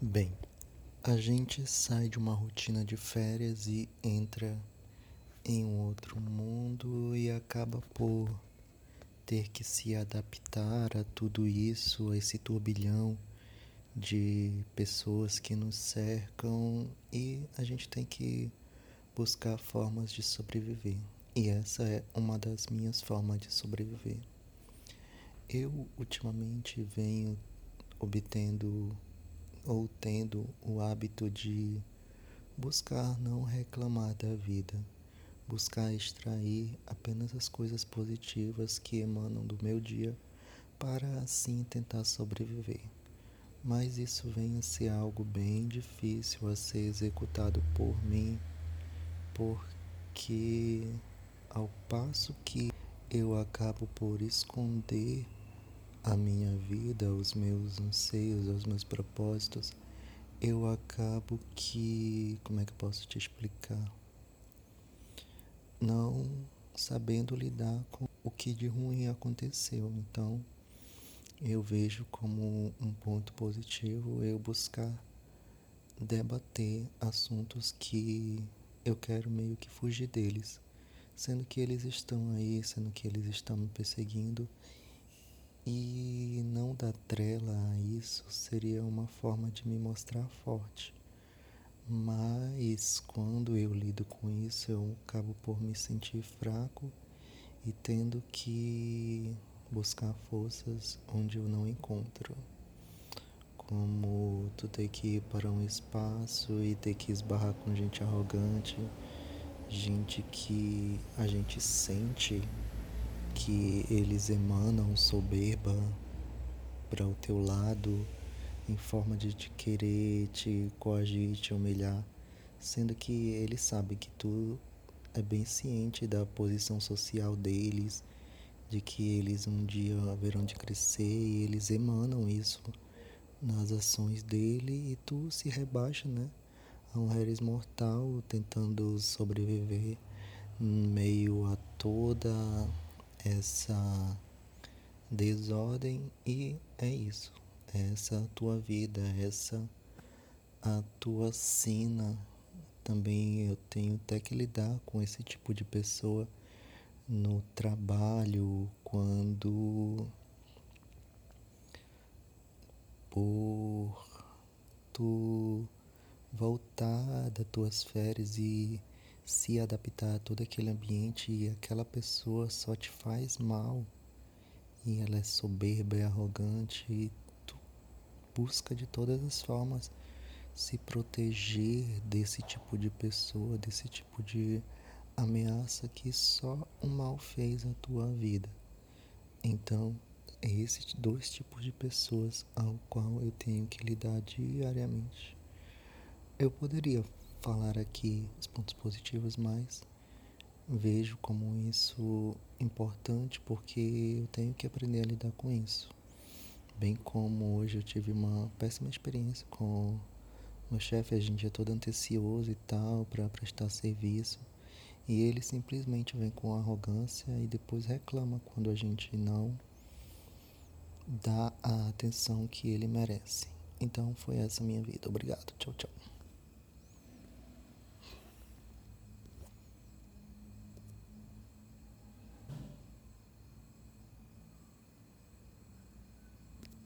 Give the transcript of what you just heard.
Bem, a gente sai de uma rotina de férias e entra em um outro mundo e acaba por ter que se adaptar a tudo isso, a esse turbilhão de pessoas que nos cercam e a gente tem que buscar formas de sobreviver. E essa é uma das minhas formas de sobreviver. Eu ultimamente venho obtendo ou tendo o hábito de buscar não reclamar da vida, buscar extrair apenas as coisas positivas que emanam do meu dia para assim tentar sobreviver. Mas isso vem a ser algo bem difícil a ser executado por mim, porque ao passo que eu acabo por esconder a minha vida, os meus anseios, os meus propósitos, eu acabo que. Como é que eu posso te explicar? Não sabendo lidar com o que de ruim aconteceu. Então, eu vejo como um ponto positivo eu buscar debater assuntos que eu quero meio que fugir deles, sendo que eles estão aí, sendo que eles estão me perseguindo e não dar trela a isso seria uma forma de me mostrar forte. Mas quando eu lido com isso, eu acabo por me sentir fraco e tendo que buscar forças onde eu não encontro. Como tu ter que ir para um espaço e ter que esbarrar com gente arrogante, gente que a gente sente que eles emanam soberba para o teu lado em forma de te querer, te coagir, te humilhar, sendo que eles sabem que tu é bem ciente da posição social deles, de que eles um dia haverão de crescer e eles emanam isso nas ações dele e tu se rebaixa, né? A um Harris mortal tentando sobreviver em meio a toda essa desordem e é isso. Essa a tua vida, essa a tua sina. Também eu tenho até que lidar com esse tipo de pessoa no trabalho, quando por tu voltar das tuas férias e se adaptar a todo aquele ambiente e aquela pessoa só te faz mal e ela é soberba e arrogante e tu busca de todas as formas se proteger desse tipo de pessoa, desse tipo de ameaça que só o mal fez a tua vida. Então, é esses dois tipos de pessoas ao qual eu tenho que lidar diariamente. Eu poderia falar aqui os pontos positivos, mas vejo como isso importante porque eu tenho que aprender a lidar com isso. Bem como hoje eu tive uma péssima experiência com meu chefe, a gente é todo antecioso e tal para prestar serviço. E ele simplesmente vem com arrogância e depois reclama quando a gente não dá a atenção que ele merece. Então foi essa minha vida. Obrigado. Tchau, tchau.